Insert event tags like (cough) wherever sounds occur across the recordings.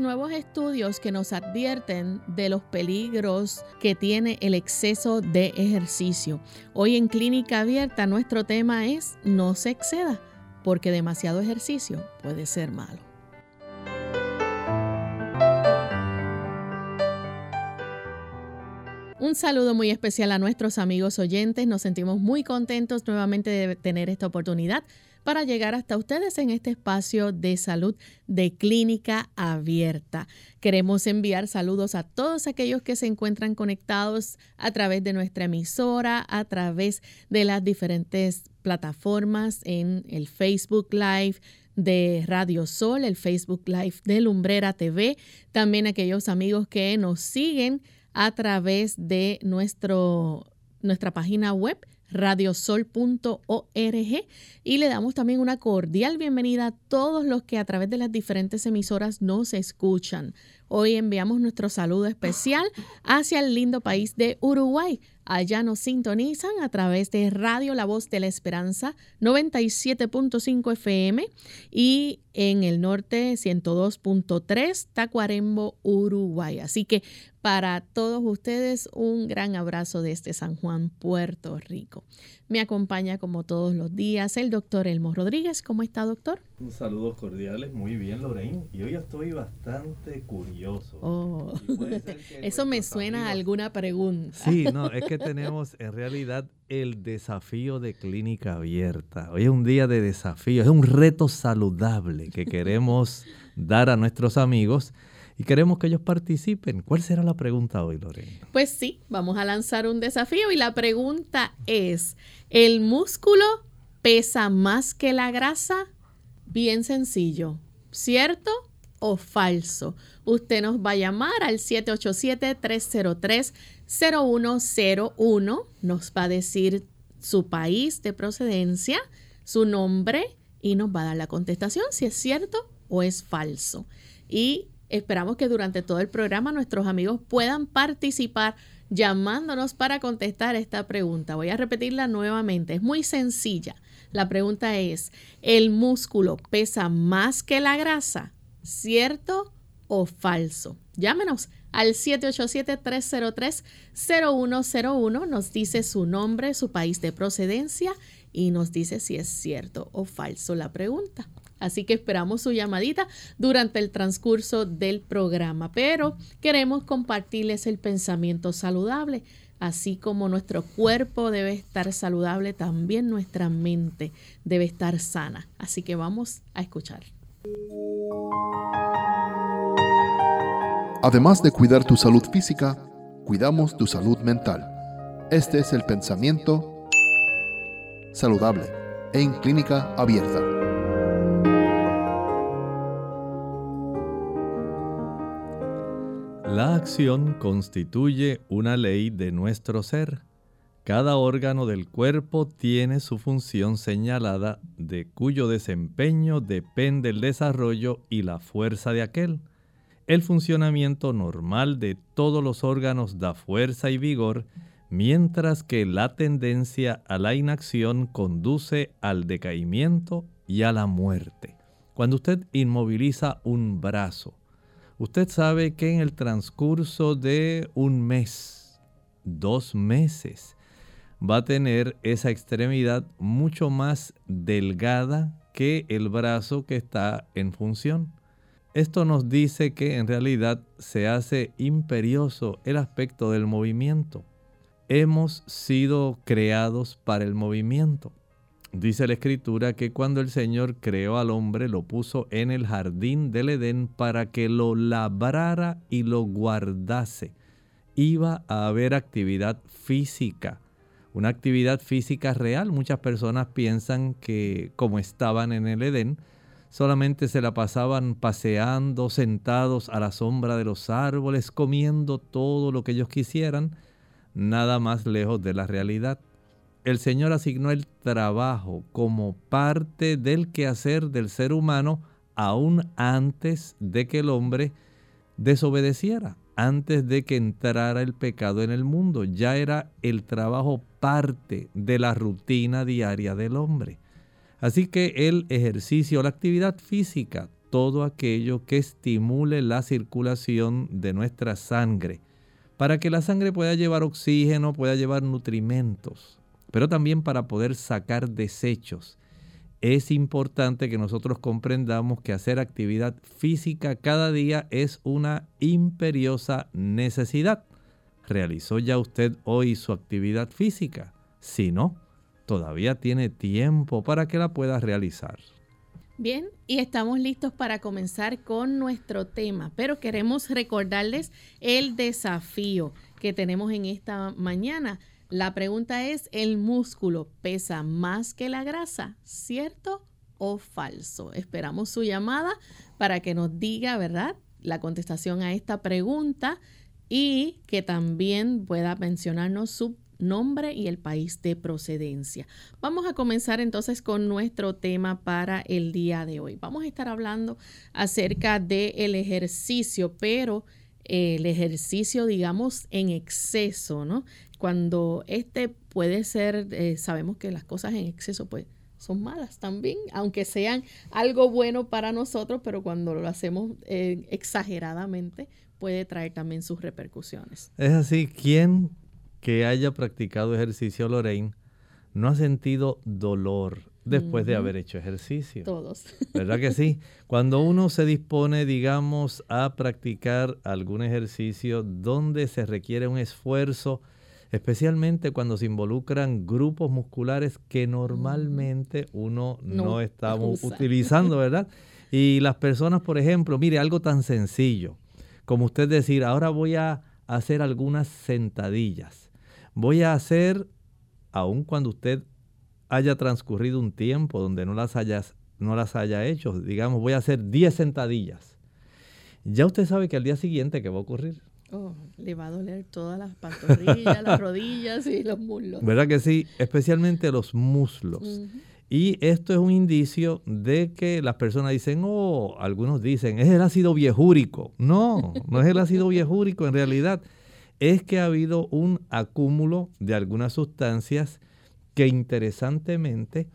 Nuevos estudios que nos advierten de los peligros que tiene el exceso de ejercicio. Hoy en Clínica Abierta nuestro tema es no se exceda, porque demasiado ejercicio puede ser malo. Un saludo muy especial a nuestros amigos oyentes. Nos sentimos muy contentos nuevamente de tener esta oportunidad para llegar hasta ustedes en este espacio de salud de clínica abierta. Queremos enviar saludos a todos aquellos que se encuentran conectados a través de nuestra emisora, a través de las diferentes plataformas en el Facebook Live de Radio Sol, el Facebook Live de Lumbrera TV, también aquellos amigos que nos siguen a través de nuestro, nuestra página web radiosol.org y le damos también una cordial bienvenida a todos los que a través de las diferentes emisoras nos escuchan. Hoy enviamos nuestro saludo especial hacia el lindo país de Uruguay. Allá nos sintonizan a través de Radio La Voz de la Esperanza 97.5 FM y en el norte 102.3 Tacuarembo, Uruguay. Así que para todos ustedes un gran abrazo desde San Juan, Puerto Rico. Me acompaña como todos los días el doctor Elmo Rodríguez. ¿Cómo está, doctor? Un saludo cordiales, muy bien, Lorraine. Y hoy estoy bastante curioso. Oh. (laughs) Eso me suena a alguna pregunta. Sí, no, es que tenemos en realidad el desafío de clínica abierta. Hoy es un día de desafío, es un reto saludable que queremos (laughs) dar a nuestros amigos y queremos que ellos participen. ¿Cuál será la pregunta hoy, Lorena? Pues sí, vamos a lanzar un desafío y la pregunta es, ¿el músculo pesa más que la grasa? Bien sencillo, ¿cierto o falso? Usted nos va a llamar al 787-303-0101, nos va a decir su país de procedencia, su nombre y nos va a dar la contestación si es cierto o es falso. Y Esperamos que durante todo el programa nuestros amigos puedan participar llamándonos para contestar esta pregunta. Voy a repetirla nuevamente, es muy sencilla. La pregunta es, ¿el músculo pesa más que la grasa? ¿Cierto o falso? Llámenos al 787-303-0101, nos dice su nombre, su país de procedencia y nos dice si es cierto o falso la pregunta. Así que esperamos su llamadita durante el transcurso del programa, pero queremos compartirles el pensamiento saludable. Así como nuestro cuerpo debe estar saludable, también nuestra mente debe estar sana. Así que vamos a escuchar. Además de cuidar tu salud física, cuidamos tu salud mental. Este es el pensamiento saludable en clínica abierta. La acción constituye una ley de nuestro ser. Cada órgano del cuerpo tiene su función señalada de cuyo desempeño depende el desarrollo y la fuerza de aquel. El funcionamiento normal de todos los órganos da fuerza y vigor, mientras que la tendencia a la inacción conduce al decaimiento y a la muerte. Cuando usted inmoviliza un brazo, Usted sabe que en el transcurso de un mes, dos meses, va a tener esa extremidad mucho más delgada que el brazo que está en función. Esto nos dice que en realidad se hace imperioso el aspecto del movimiento. Hemos sido creados para el movimiento. Dice la escritura que cuando el Señor creó al hombre lo puso en el jardín del Edén para que lo labrara y lo guardase. Iba a haber actividad física. una actividad física real. Muchas personas piensan que como estaban en el Edén, solamente se la pasaban paseando, sentados a la sombra de los árboles, comiendo todo lo que ellos quisieran, nada más lejos de la realidad. El Señor asignó el trabajo como parte del quehacer del ser humano aún antes de que el hombre desobedeciera, antes de que entrara el pecado en el mundo. Ya era el trabajo parte de la rutina diaria del hombre. Así que el ejercicio, la actividad física, todo aquello que estimule la circulación de nuestra sangre, para que la sangre pueda llevar oxígeno, pueda llevar nutrimentos, pero también para poder sacar desechos. Es importante que nosotros comprendamos que hacer actividad física cada día es una imperiosa necesidad. ¿Realizó ya usted hoy su actividad física? Si no, todavía tiene tiempo para que la pueda realizar. Bien, y estamos listos para comenzar con nuestro tema, pero queremos recordarles el desafío que tenemos en esta mañana. La pregunta es, ¿el músculo pesa más que la grasa? ¿Cierto o falso? Esperamos su llamada para que nos diga, ¿verdad? La contestación a esta pregunta y que también pueda mencionarnos su nombre y el país de procedencia. Vamos a comenzar entonces con nuestro tema para el día de hoy. Vamos a estar hablando acerca del ejercicio, pero el ejercicio, digamos, en exceso, ¿no? Cuando este puede ser, eh, sabemos que las cosas en exceso, pues, son malas también, aunque sean algo bueno para nosotros, pero cuando lo hacemos eh, exageradamente puede traer también sus repercusiones. Es así, ¿quién que haya practicado ejercicio, Lorraine, no ha sentido dolor después de haber hecho ejercicio. Todos. ¿Verdad que sí? (laughs) Cuando uno se dispone, digamos, a practicar algún ejercicio donde se requiere un esfuerzo, especialmente cuando se involucran grupos musculares que normalmente uno no, no estamos utilizando, (laughs) ¿verdad? Y las personas, por ejemplo, mire, algo tan sencillo como usted decir, ahora voy a hacer algunas sentadillas voy a hacer, aun cuando usted haya transcurrido un tiempo donde no las, no las haya hecho, digamos, voy a hacer 10 sentadillas. Ya usted sabe que al día siguiente, ¿qué va a ocurrir? Oh, le va a doler todas las pantorrillas, las rodillas y los muslos. ¿Verdad que sí? Especialmente los muslos. Y esto es un indicio de que las personas dicen, oh, algunos dicen, es el ácido viejúrico. No, no es el ácido viejúrico en realidad es que ha habido un acúmulo de algunas sustancias que interesantemente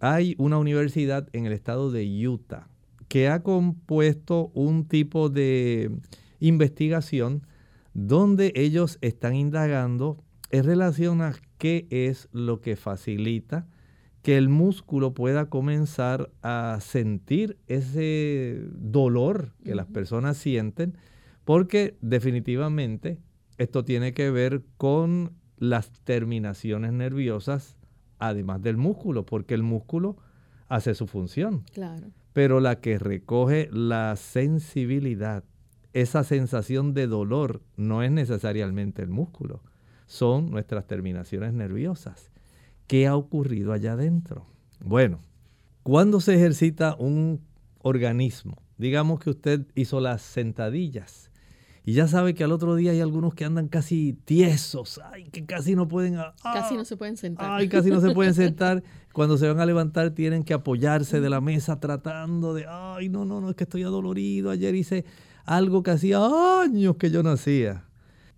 hay una universidad en el estado de Utah que ha compuesto un tipo de investigación donde ellos están indagando en relación a qué es lo que facilita que el músculo pueda comenzar a sentir ese dolor que las personas sienten, porque definitivamente esto tiene que ver con las terminaciones nerviosas, además del músculo, porque el músculo hace su función. Claro. Pero la que recoge la sensibilidad, esa sensación de dolor, no es necesariamente el músculo, son nuestras terminaciones nerviosas. ¿Qué ha ocurrido allá adentro? Bueno, cuando se ejercita un organismo, digamos que usted hizo las sentadillas, y ya sabe que al otro día hay algunos que andan casi tiesos, ay, que casi no pueden... Ah, casi no se pueden sentar. Ay, casi no se pueden (laughs) sentar. Cuando se van a levantar tienen que apoyarse de la mesa tratando de, ay, no, no, no, es que estoy adolorido. Ayer hice algo que hacía años que yo no hacía.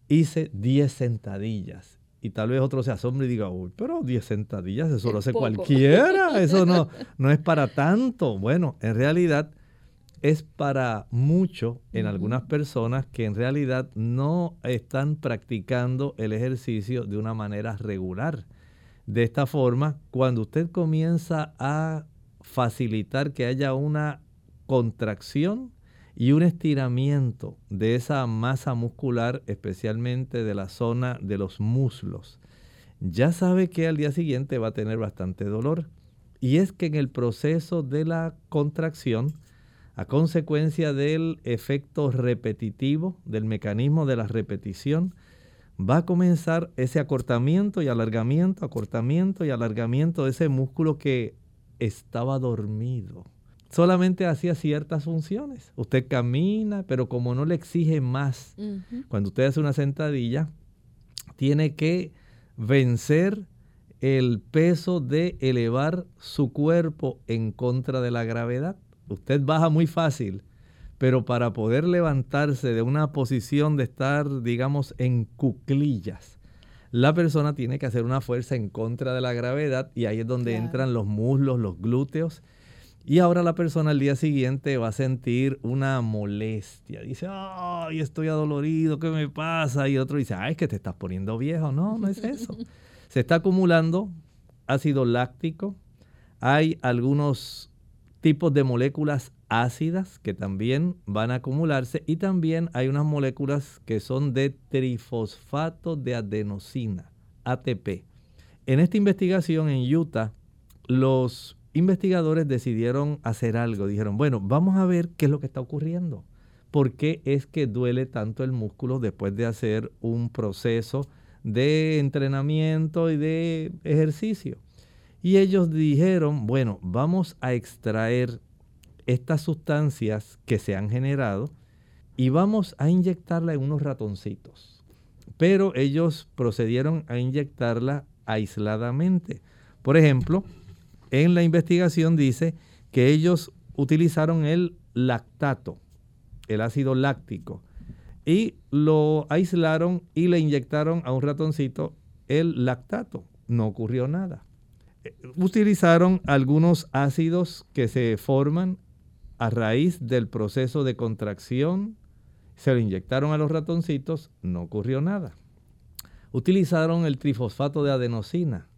Hice 10 sentadillas. Y tal vez otro se asombre y diga, uy, pero 10 sentadillas, eso lo hace cualquiera, eso no, (laughs) no es para tanto. Bueno, en realidad es para mucho en algunas personas que en realidad no están practicando el ejercicio de una manera regular. De esta forma, cuando usted comienza a facilitar que haya una contracción y un estiramiento de esa masa muscular, especialmente de la zona de los muslos, ya sabe que al día siguiente va a tener bastante dolor. Y es que en el proceso de la contracción, a consecuencia del efecto repetitivo, del mecanismo de la repetición, va a comenzar ese acortamiento y alargamiento, acortamiento y alargamiento de ese músculo que estaba dormido. Solamente hacía ciertas funciones. Usted camina, pero como no le exige más, cuando usted hace una sentadilla, tiene que vencer el peso de elevar su cuerpo en contra de la gravedad. Usted baja muy fácil, pero para poder levantarse de una posición de estar, digamos, en cuclillas, la persona tiene que hacer una fuerza en contra de la gravedad y ahí es donde entran los muslos, los glúteos. Y ahora la persona al día siguiente va a sentir una molestia. Dice, ay, estoy adolorido, ¿qué me pasa? Y otro dice, ay, es que te estás poniendo viejo. No, no es eso. (laughs) Se está acumulando ácido láctico. Hay algunos tipos de moléculas ácidas que también van a acumularse y también hay unas moléculas que son de trifosfato de adenosina, ATP. En esta investigación en Utah, los investigadores decidieron hacer algo. Dijeron, bueno, vamos a ver qué es lo que está ocurriendo. ¿Por qué es que duele tanto el músculo después de hacer un proceso de entrenamiento y de ejercicio. Y ellos dijeron, bueno, vamos a extraer estas sustancias que se han generado y vamos a inyectarla en unos ratoncitos. Pero ellos procedieron a inyectarla aisladamente. Por ejemplo, en la investigación dice que ellos utilizaron el lactato, el ácido láctico, y lo aislaron y le inyectaron a un ratoncito el lactato. No ocurrió nada. Utilizaron algunos ácidos que se forman a raíz del proceso de contracción. Se lo inyectaron a los ratoncitos, no ocurrió nada. Utilizaron el trifosfato de adenosina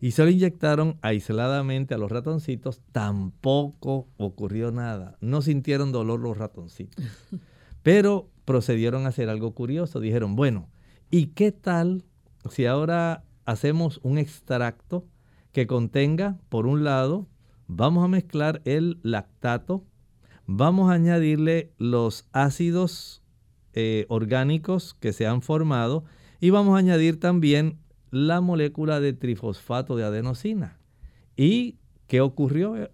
y se lo inyectaron aisladamente a los ratoncitos, tampoco ocurrió nada. No sintieron dolor los ratoncitos. (laughs) Pero procedieron a hacer algo curioso. Dijeron, bueno, ¿y qué tal si ahora hacemos un extracto que contenga, por un lado, vamos a mezclar el lactato, vamos a añadirle los ácidos eh, orgánicos que se han formado y vamos a añadir también la molécula de trifosfato de adenosina. ¿Y qué ocurrió?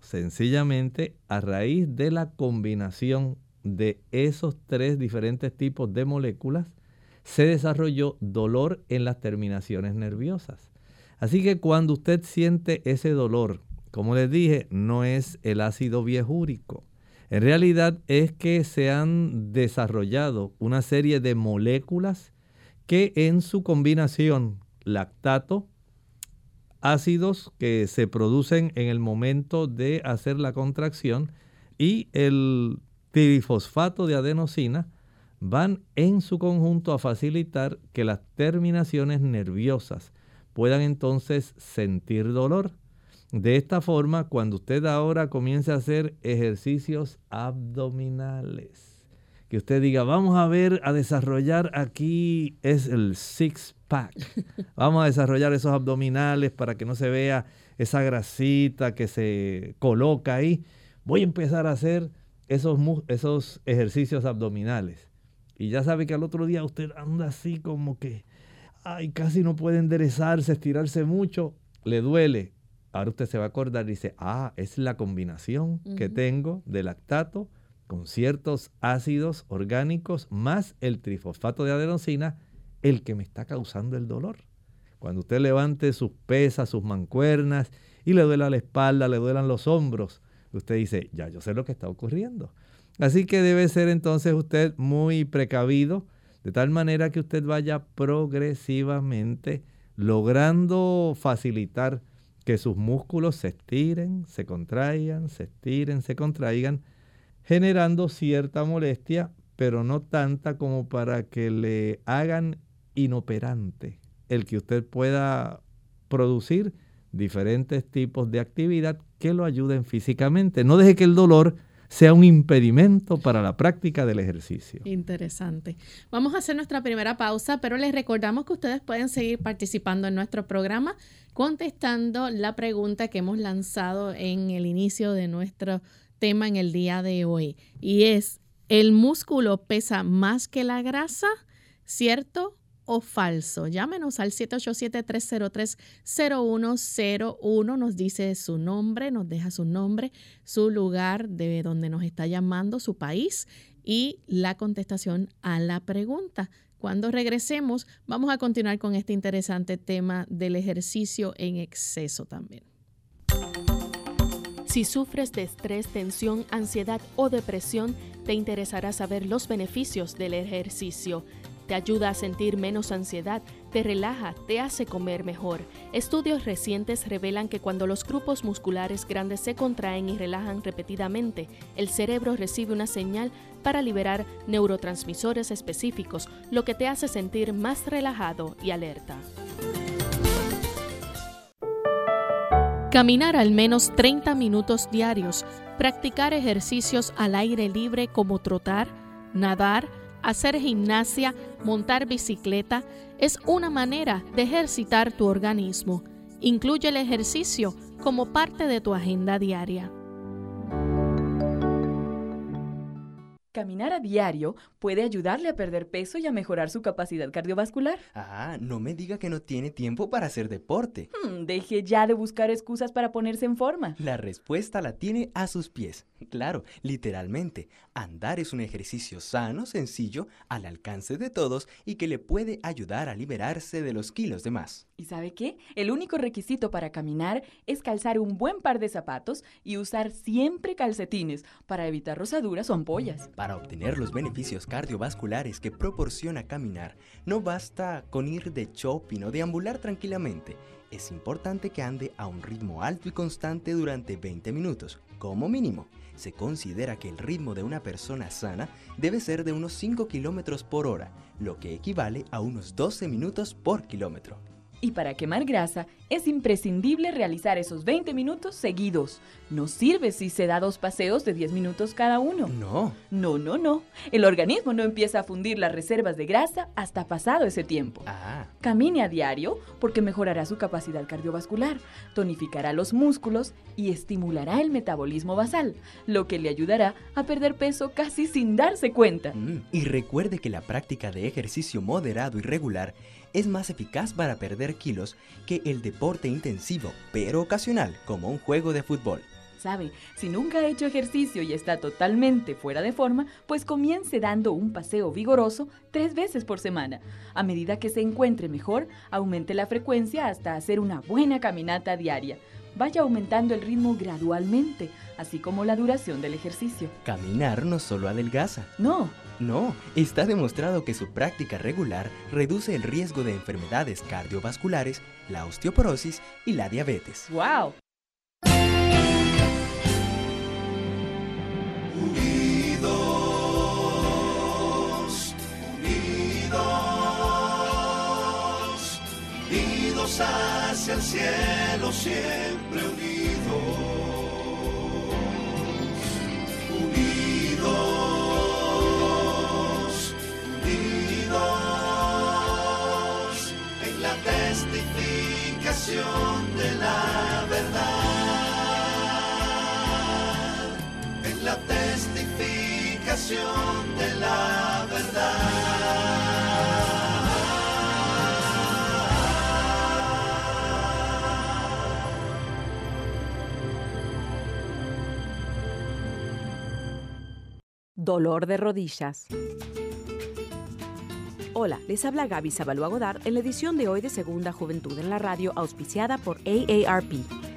Sencillamente a raíz de la combinación de esos tres diferentes tipos de moléculas, se desarrolló dolor en las terminaciones nerviosas. Así que cuando usted siente ese dolor, como les dije, no es el ácido viejúrico. En realidad es que se han desarrollado una serie de moléculas que en su combinación lactato, ácidos que se producen en el momento de hacer la contracción y el trifosfato de adenosina van en su conjunto a facilitar que las terminaciones nerviosas puedan entonces sentir dolor. De esta forma, cuando usted ahora comience a hacer ejercicios abdominales, que usted diga, vamos a ver, a desarrollar aquí es el six pack. (laughs) Vamos a desarrollar esos abdominales para que no se vea esa grasita que se coloca ahí. Voy a empezar a hacer esos, esos ejercicios abdominales. Y ya sabe que al otro día usted anda así como que, ay, casi no puede enderezarse, estirarse mucho, le duele. Ahora usted se va a acordar y dice, ah, es la combinación que tengo de lactato con ciertos ácidos orgánicos más el trifosfato de adenosina el que me está causando el dolor. Cuando usted levante sus pesas, sus mancuernas y le duela la espalda, le duelan los hombros, usted dice, ya yo sé lo que está ocurriendo. Así que debe ser entonces usted muy precavido, de tal manera que usted vaya progresivamente logrando facilitar que sus músculos se estiren, se contraigan, se estiren, se contraigan, generando cierta molestia, pero no tanta como para que le hagan inoperante el que usted pueda producir diferentes tipos de actividad que lo ayuden físicamente. No deje que el dolor sea un impedimento para la práctica del ejercicio. Interesante. Vamos a hacer nuestra primera pausa, pero les recordamos que ustedes pueden seguir participando en nuestro programa contestando la pregunta que hemos lanzado en el inicio de nuestro tema en el día de hoy. Y es, ¿el músculo pesa más que la grasa? ¿Cierto o falso. Llámenos al 787-303-0101, nos dice su nombre, nos deja su nombre, su lugar de donde nos está llamando, su país y la contestación a la pregunta. Cuando regresemos, vamos a continuar con este interesante tema del ejercicio en exceso también. Si sufres de estrés, tensión, ansiedad o depresión, te interesará saber los beneficios del ejercicio. Te ayuda a sentir menos ansiedad, te relaja, te hace comer mejor. Estudios recientes revelan que cuando los grupos musculares grandes se contraen y relajan repetidamente, el cerebro recibe una señal para liberar neurotransmisores específicos, lo que te hace sentir más relajado y alerta. Caminar al menos 30 minutos diarios, practicar ejercicios al aire libre como trotar, nadar, hacer gimnasia, montar bicicleta, es una manera de ejercitar tu organismo. Incluye el ejercicio como parte de tu agenda diaria. Caminar a diario puede ayudarle a perder peso y a mejorar su capacidad cardiovascular. Ah, no me diga que no tiene tiempo para hacer deporte. Hmm, deje ya de buscar excusas para ponerse en forma. La respuesta la tiene a sus pies. Claro, literalmente. Andar es un ejercicio sano, sencillo, al alcance de todos y que le puede ayudar a liberarse de los kilos de más. ¿Y sabe qué? El único requisito para caminar es calzar un buen par de zapatos y usar siempre calcetines para evitar rosaduras o ampollas. Para obtener los beneficios cardiovasculares que proporciona caminar, no basta con ir de shopping o deambular tranquilamente. Es importante que ande a un ritmo alto y constante durante 20 minutos, como mínimo. Se considera que el ritmo de una persona sana debe ser de unos 5 kilómetros por hora, lo que equivale a unos 12 minutos por kilómetro. Y para quemar grasa es imprescindible realizar esos 20 minutos seguidos. No sirve si se da dos paseos de 10 minutos cada uno. No. No, no, no. El organismo no empieza a fundir las reservas de grasa hasta pasado ese tiempo. Ah. Camine a diario porque mejorará su capacidad cardiovascular, tonificará los músculos y estimulará el metabolismo basal, lo que le ayudará a perder peso casi sin darse cuenta. Mm, Y recuerde que la práctica de ejercicio moderado y regular es más eficaz para perder kilos que el deporte intensivo, pero ocasional, como un juego de fútbol. ¿Sabe? Si nunca ha hecho ejercicio y está totalmente fuera de forma, pues comience dando un paseo vigoroso tres veces por semana. A medida que se encuentre mejor, aumente la frecuencia hasta hacer una buena caminata diaria. Vaya aumentando el ritmo gradualmente, así como la duración del ejercicio. Caminar no solo adelgaza. No, No, está demostrado que su práctica regular reduce el riesgo de enfermedades cardiovasculares, la osteoporosis y la diabetes. ¡wow! Unidos, unidos, unidos hacia el cielo, siempre unidos, unidos, de la verdad, en la testificación de la verdad. Dolor de rodillas. Hola, les habla Gaby Zabalúa Godard en la edición de hoy de Segunda Juventud en la Radio, auspiciada por AARP.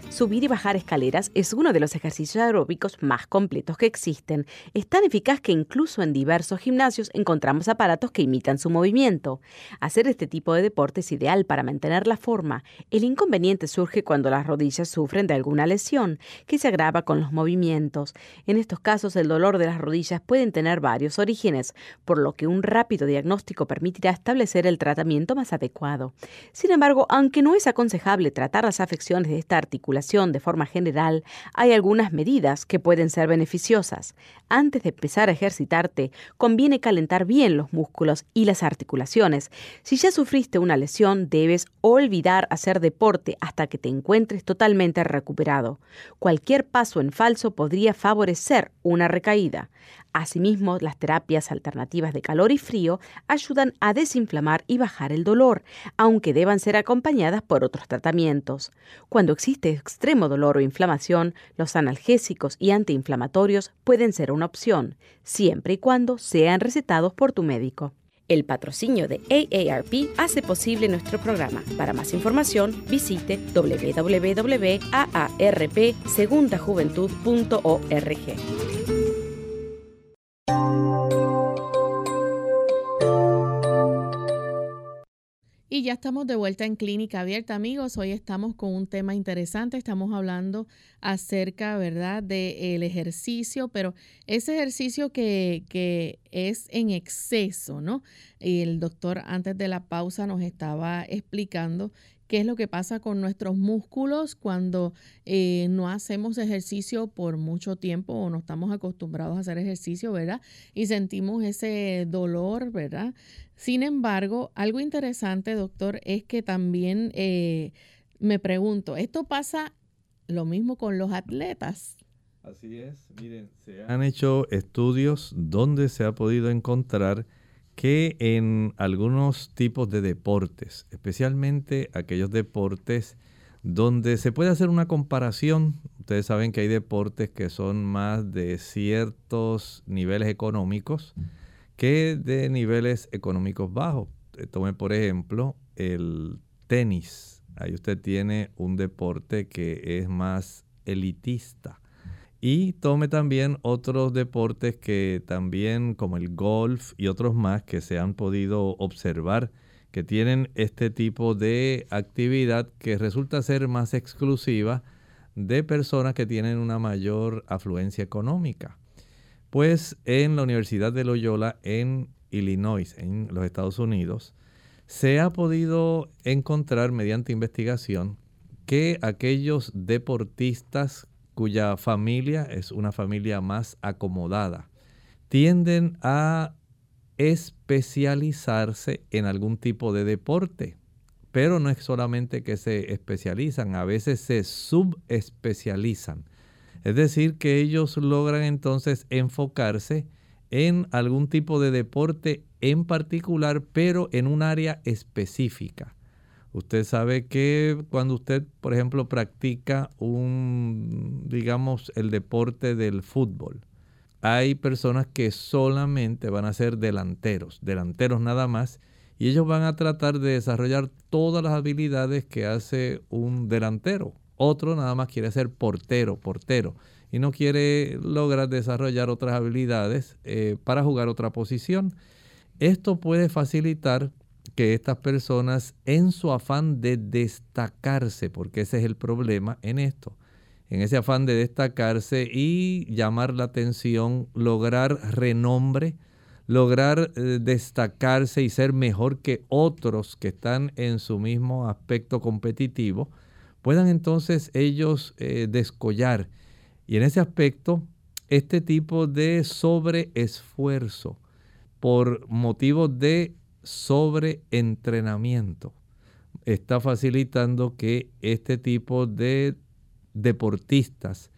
Subir y bajar escaleras es uno de los ejercicios aeróbicos más completos que existen. Es tan eficaz que incluso en diversos gimnasios encontramos aparatos que imitan su movimiento. Hacer este tipo de deporte es ideal para mantener la forma. El inconveniente surge cuando las rodillas sufren de alguna lesión, que se agrava con los movimientos. En estos casos, el dolor de las rodillas pueden tener varios orígenes, por lo que un rápido diagnóstico permitirá establecer el tratamiento más adecuado. Sin embargo, aunque no es aconsejable tratar las afecciones de esta articulación de forma general, hay algunas medidas que pueden ser beneficiosas. Antes de empezar a ejercitarte, conviene calentar bien los músculos y las articulaciones. Si ya sufriste una lesión, debes olvidar hacer deporte hasta que te encuentres totalmente recuperado. Cualquier paso en falso podría favorecer una recaída. Asimismo, las terapias alternativas de calor y frío ayudan a desinflamar y bajar el dolor, aunque deban ser acompañadas por otros tratamientos. Cuando existe extremo dolor o inflamación, los analgésicos y antiinflamatorios pueden ser una opción, siempre y cuando sean recetados por tu médico. El patrocinio de AARP hace posible nuestro programa. Para más información, visite www.aarpsegundajuventud.org. Y ya estamos de vuelta en Clínica Abierta, amigos. Hoy estamos con un tema interesante. Estamos hablando acerca, ¿verdad?, del ejercicio, pero ese ejercicio que, que es en exceso, ¿no? Y el doctor antes de la pausa nos estaba explicando qué es lo que pasa con nuestros músculos cuando eh, no hacemos ejercicio por mucho tiempo o no estamos acostumbrados a hacer ejercicio, ¿verdad? Y sentimos ese dolor, ¿verdad? Sin embargo, algo interesante, doctor, es que también eh, me pregunto, ¿esto pasa lo mismo con los atletas? Así es, miren, se han hecho estudios donde se ha podido encontrar que en algunos tipos de deportes, especialmente aquellos deportes donde se puede hacer una comparación, ustedes saben que hay deportes que son más de ciertos niveles económicos, que de niveles económicos bajos. Eh, tome por ejemplo el tenis. Ahí usted tiene un deporte que es más elitista. Y tome también otros deportes que también, como el golf y otros más que se han podido observar, que tienen este tipo de actividad que resulta ser más exclusiva de personas que tienen una mayor afluencia económica. Pues en la Universidad de Loyola en Illinois, en los Estados Unidos, se ha podido encontrar mediante investigación que aquellos deportistas cuya familia es una familia más acomodada, tienden a especializarse en algún tipo de deporte. Pero no es solamente que se especializan, a veces se subespecializan. Es decir, que ellos logran entonces enfocarse en algún tipo de deporte en particular, pero en un área específica. Usted sabe que cuando usted, por ejemplo, practica un, digamos, el deporte del fútbol, hay personas que solamente van a ser delanteros, delanteros nada más, y ellos van a tratar de desarrollar todas las habilidades que hace un delantero, otro nada más quiere ser portero, portero, y no quiere lograr desarrollar otras habilidades eh, para jugar otra posición. Esto puede facilitar que estas personas en su afán de destacarse, porque ese es el problema en esto, en ese afán de destacarse y llamar la atención, lograr renombre, lograr eh, destacarse y ser mejor que otros que están en su mismo aspecto competitivo, puedan entonces ellos eh, descollar. Y en ese aspecto, este tipo de sobreesfuerzo por motivos de sobreentrenamiento. Está facilitando que este tipo de deportistas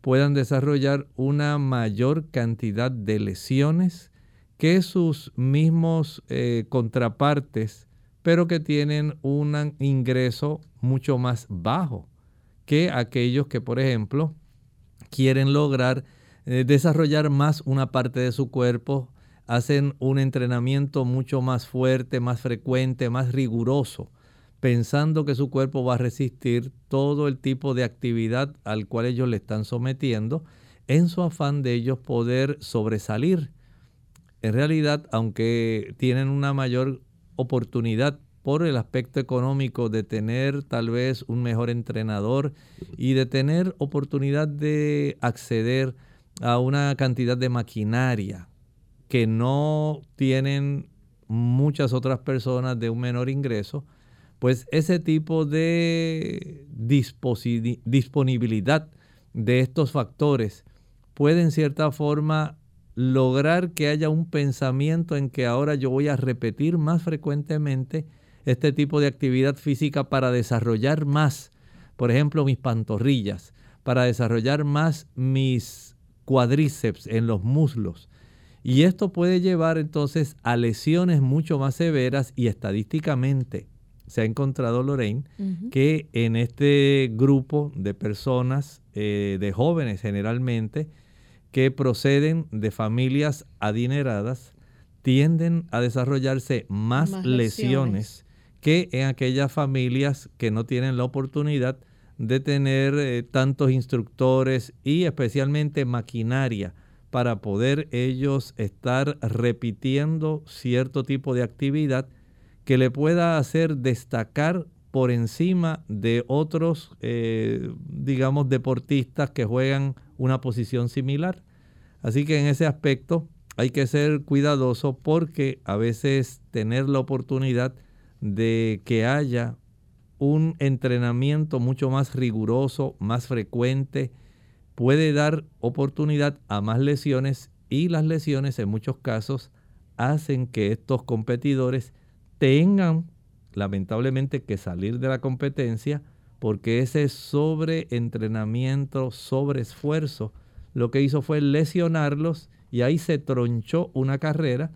puedan desarrollar una mayor cantidad de lesiones que sus mismos eh, contrapartes, pero que tienen un ingreso mucho más bajo que aquellos que, por ejemplo, quieren lograr eh, desarrollar más una parte de su cuerpo, hacen un entrenamiento mucho más fuerte, más frecuente, más riguroso, pensando que su cuerpo va a resistir todo el tipo de actividad al cual ellos le están sometiendo, en su afán de ellos poder sobresalir. En realidad, aunque tienen una mayor oportunidad por el aspecto económico de tener tal vez un mejor entrenador y de tener oportunidad de acceder a una cantidad de maquinaria que no tienen muchas otras personas de un menor ingreso, pues ese tipo de disponibilidad de estos factores puede en cierta forma lograr que haya un pensamiento en que ahora yo voy a repetir más frecuentemente este tipo de actividad física para desarrollar más, por ejemplo, mis pantorrillas, para desarrollar más mis cuádriceps, en los muslos. Y esto puede llevar entonces a lesiones mucho más severas y estadísticamente se ha encontrado, Lorraine, que en este grupo de personas, eh, de jóvenes generalmente, que proceden de familias adineradas, tienden a desarrollarse más, lesiones. que en aquellas familias que no tienen la oportunidad de tener eh, tantos instructores y especialmente maquinaria para poder ellos estar repitiendo cierto tipo de actividad que le pueda hacer destacar por encima de otros, eh, digamos, deportistas que juegan una posición similar. Así que en ese aspecto hay que ser cuidadoso porque a veces tener la oportunidad de que haya un entrenamiento mucho más riguroso, más frecuente, puede dar oportunidad a más lesiones y las lesiones en muchos casos hacen que estos competidores tengan lamentablemente que salir de la competencia porque ese sobreentrenamiento, sobreesfuerzo, lo que hizo fue lesionarlos y ahí se tronchó una carrera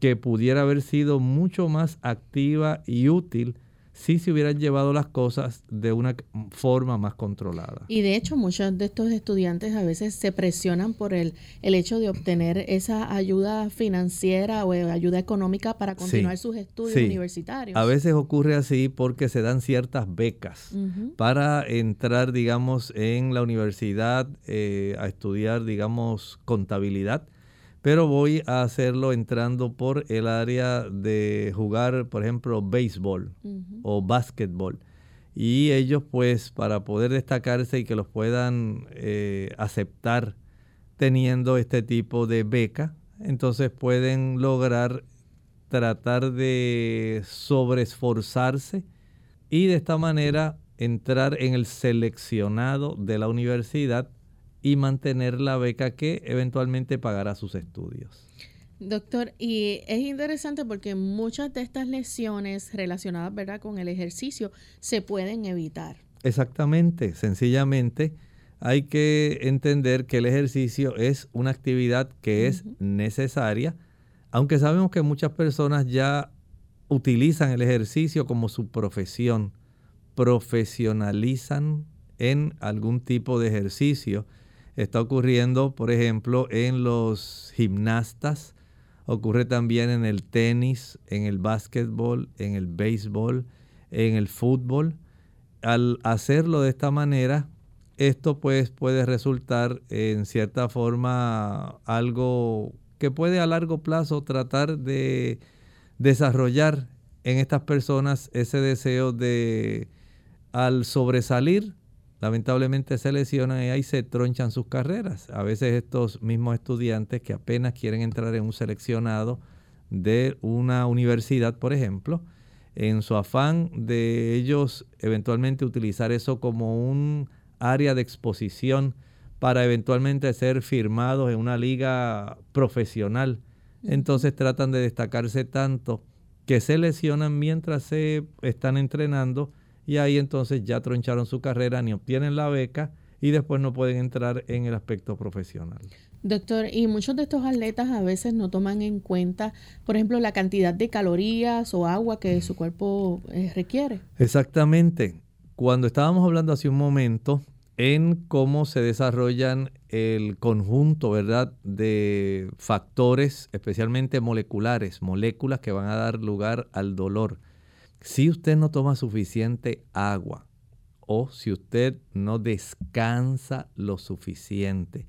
que pudiera haber sido mucho más activa y útil si se hubieran llevado las cosas de una forma más controlada. Y de hecho muchos de estos estudiantes a veces se presionan por el, el hecho de obtener esa ayuda financiera o ayuda económica para continuar sus estudios universitarios. A veces ocurre así porque se dan ciertas becas para entrar, digamos, en la universidad eh, a estudiar, digamos, contabilidad pero voy a hacerlo entrando por el área de jugar, por ejemplo, béisbol o básquetbol. Y ellos, pues, para poder destacarse y que los puedan eh, aceptar teniendo este tipo de beca, entonces pueden lograr tratar de sobreesforzarse y de esta manera entrar en el seleccionado de la universidad y mantener la beca que eventualmente pagará sus estudios. Doctor, y es interesante porque muchas de estas lesiones relacionadas ¿verdad? con el ejercicio se pueden evitar. Exactamente, sencillamente hay que entender que el ejercicio es una actividad que es necesaria, aunque sabemos que muchas personas ya utilizan el ejercicio como su profesión, profesionalizan en algún tipo de ejercicio Está ocurriendo, por ejemplo, en los gimnastas, ocurre también en el tenis, en el básquetbol, en el béisbol, en el fútbol. Al hacerlo de esta manera, esto pues puede resultar en cierta forma algo que puede a largo plazo tratar de desarrollar en estas personas ese deseo de al sobresalir lamentablemente se lesionan y ahí se tronchan sus carreras. A veces estos mismos estudiantes que apenas quieren entrar en un seleccionado de una universidad, por ejemplo, en su afán de ellos eventualmente utilizar eso como un área de exposición para eventualmente ser firmados en una liga profesional. Entonces tratan de destacarse tanto que se lesionan mientras se están entrenando y ahí entonces ya troncharon su carrera, ni obtienen la beca y después no pueden entrar en el aspecto profesional. Doctor, y muchos de estos atletas a veces no toman en cuenta, por ejemplo, la cantidad de calorías o agua que su cuerpo eh, requiere. Exactamente. Cuando estábamos hablando hace un momento en cómo se desarrollan el conjunto, ¿verdad?, de factores, especialmente moleculares, moléculas que van a dar lugar al dolor si usted no toma suficiente agua o si usted no descansa lo suficiente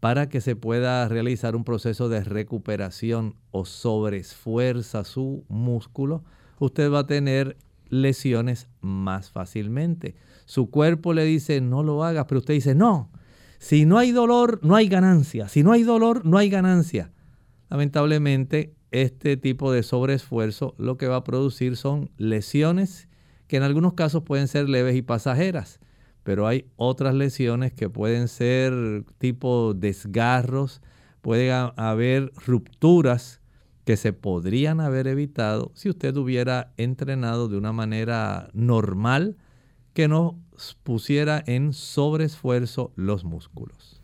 para que se pueda realizar un proceso de recuperación o sobreesfuerza su músculo, usted va a tener lesiones más fácilmente. Su cuerpo le dice no lo hagas, pero usted dice no. Si no hay dolor, no hay ganancia. Si no hay dolor, no hay ganancia. Lamentablemente, este tipo de sobreesfuerzo lo que va a producir son lesiones que en algunos casos pueden ser leves y pasajeras, pero hay otras lesiones que pueden ser tipo desgarros, puede haber rupturas que se podrían haber evitado si usted hubiera entrenado de una manera normal que no pusiera en sobreesfuerzo los músculos.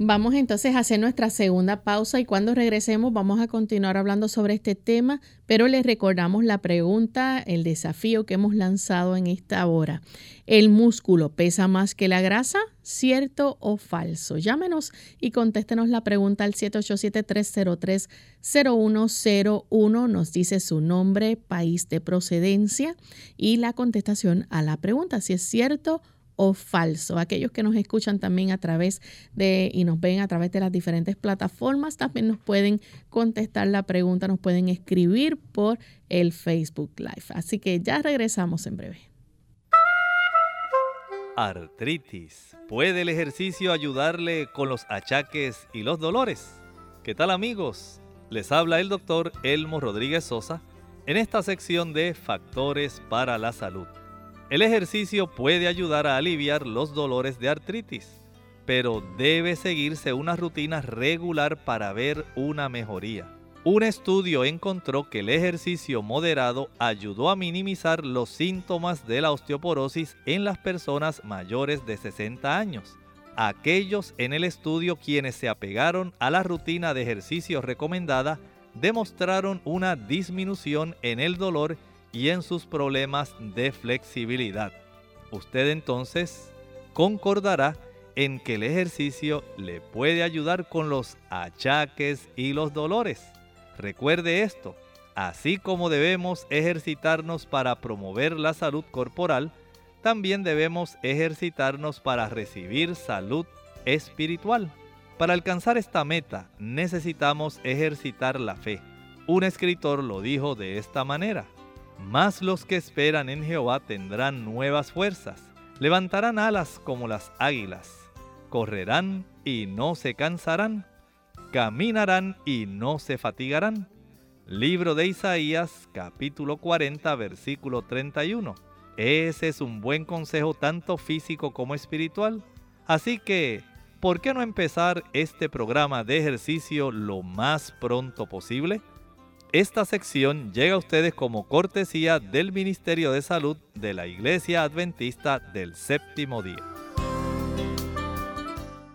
Vamos entonces a hacer nuestra segunda pausa y cuando regresemos vamos a continuar hablando sobre este tema, pero les recordamos la pregunta, el desafío que hemos lanzado en esta hora. ¿El músculo pesa más que la grasa? ¿Cierto o falso? Llámenos y contéstenos la pregunta al 787-303-0101. Nos dice su nombre, país de procedencia y la contestación a la pregunta, si es cierto o o falso. Aquellos que nos escuchan también a través de y nos ven a través de las diferentes plataformas, también nos pueden contestar la pregunta, nos pueden escribir por el Facebook Live. Así que ya regresamos en breve. Artritis. ¿Puede el ejercicio ayudarle con los achaques y los dolores? ¿Qué tal amigos? Les habla el doctor Elmo Rodríguez Sosa en esta sección de Factores para la Salud. El ejercicio puede ayudar a aliviar los dolores de artritis, pero debe seguirse una rutina regular para ver una mejoría. Un estudio encontró que el ejercicio moderado ayudó a minimizar los síntomas de la osteoporosis en las personas mayores de 60 años. Aquellos en el estudio quienes se apegaron a la rutina de ejercicio recomendada demostraron una disminución en el dolor y en sus problemas de flexibilidad. Usted entonces concordará en que el ejercicio le puede ayudar con los achaques y los dolores. Recuerde esto, así como debemos ejercitarnos para promover la salud corporal, también debemos ejercitarnos para recibir salud espiritual. Para alcanzar esta meta necesitamos ejercitar la fe. Un escritor lo dijo de esta manera. Más los que esperan en Jehová tendrán nuevas fuerzas, levantarán alas como las águilas, correrán y no se cansarán, caminarán y no se fatigarán. Libro de Isaías capítulo 40 versículo 31. Ese es un buen consejo tanto físico como espiritual. Así que, ¿por qué no empezar este programa de ejercicio lo más pronto posible? Esta sección llega a ustedes como cortesía del Ministerio de Salud de la Iglesia Adventista del Séptimo Día.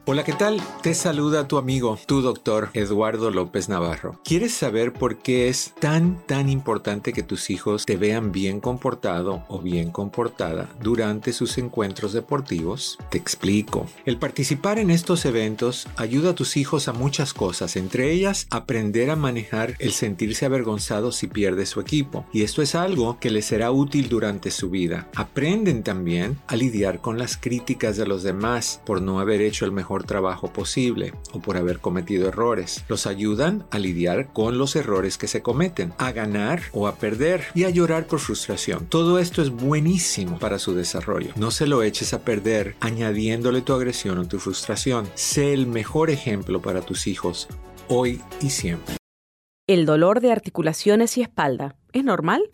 Hola, ¿qué tal? Te saluda tu amigo, tu doctor Eduardo López Navarro. ¿Quieres saber por qué es tan, tan importante que tus hijos te vean bien comportado o bien comportada durante sus encuentros deportivos? Te explico. El participar en estos eventos ayuda a tus hijos a muchas cosas, entre ellas aprender a manejar el sentirse avergonzado si pierde su equipo. Y esto es algo que les será útil durante su vida. Aprenden también a lidiar con las críticas de los demás por no haber hecho el mejor trabajo posible o por haber cometido errores. Los ayudan a lidiar con los errores que se cometen, a ganar o a perder y a llorar por frustración. Todo esto es buenísimo para su desarrollo. No se lo eches a perder añadiéndole tu agresión o tu frustración. Sé el mejor ejemplo para tus hijos hoy y siempre. El dolor de articulaciones y espalda, ¿es normal?